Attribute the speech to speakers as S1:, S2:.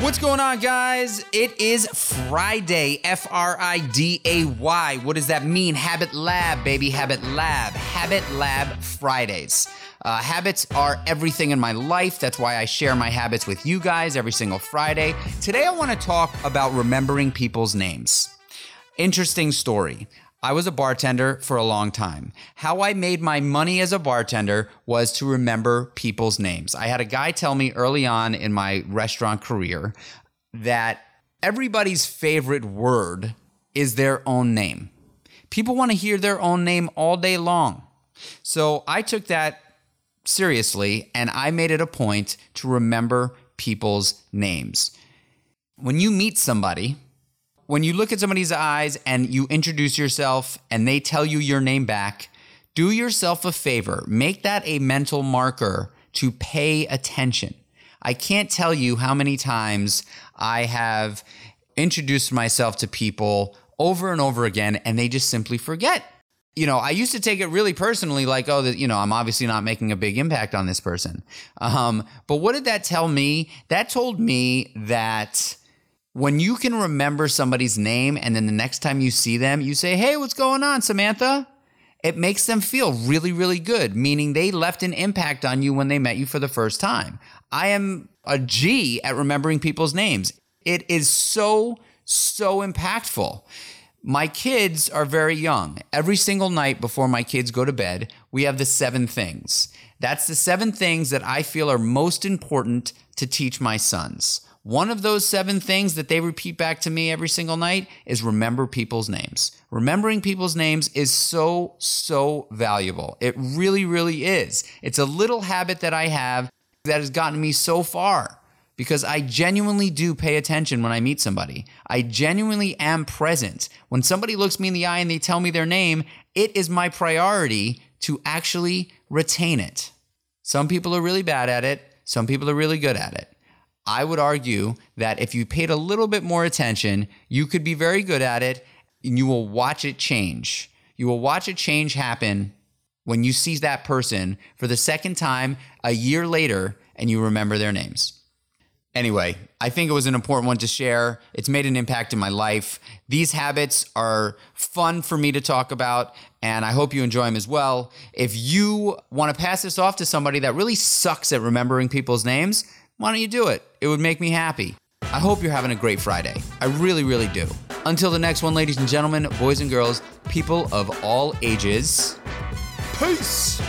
S1: What's going on, guys? It is Friday, F R I D A Y. What does that mean? Habit Lab, baby. Habit Lab. Habit Lab Fridays. Uh, habits are everything in my life. That's why I share my habits with you guys every single Friday. Today, I want to talk about remembering people's names. Interesting story. I was a bartender for a long time. How I made my money as a bartender was to remember people's names. I had a guy tell me early on in my restaurant career that everybody's favorite word is their own name. People want to hear their own name all day long. So I took that seriously and I made it a point to remember people's names. When you meet somebody, when you look at somebody's eyes and you introduce yourself and they tell you your name back, do yourself a favor. Make that a mental marker to pay attention. I can't tell you how many times I have introduced myself to people over and over again and they just simply forget. You know, I used to take it really personally, like, oh, you know, I'm obviously not making a big impact on this person. Um, but what did that tell me? That told me that when you can remember somebody's name and then the next time you see them, you say, Hey, what's going on, Samantha? It makes them feel really, really good, meaning they left an impact on you when they met you for the first time. I am a G at remembering people's names. It is so, so impactful. My kids are very young. Every single night before my kids go to bed, we have the seven things. That's the seven things that I feel are most important to teach my sons. One of those seven things that they repeat back to me every single night is remember people's names. Remembering people's names is so, so valuable. It really, really is. It's a little habit that I have that has gotten me so far because I genuinely do pay attention when I meet somebody. I genuinely am present. When somebody looks me in the eye and they tell me their name, it is my priority to actually retain it. Some people are really bad at it, some people are really good at it. I would argue that if you paid a little bit more attention, you could be very good at it and you will watch it change. You will watch a change happen when you see that person for the second time a year later and you remember their names. Anyway, I think it was an important one to share. It's made an impact in my life. These habits are fun for me to talk about, and I hope you enjoy them as well. If you want to pass this off to somebody that really sucks at remembering people's names, why don't you do it? It would make me happy. I hope you're having a great Friday. I really, really do. Until the next one, ladies and gentlemen, boys and girls, people of all ages, peace.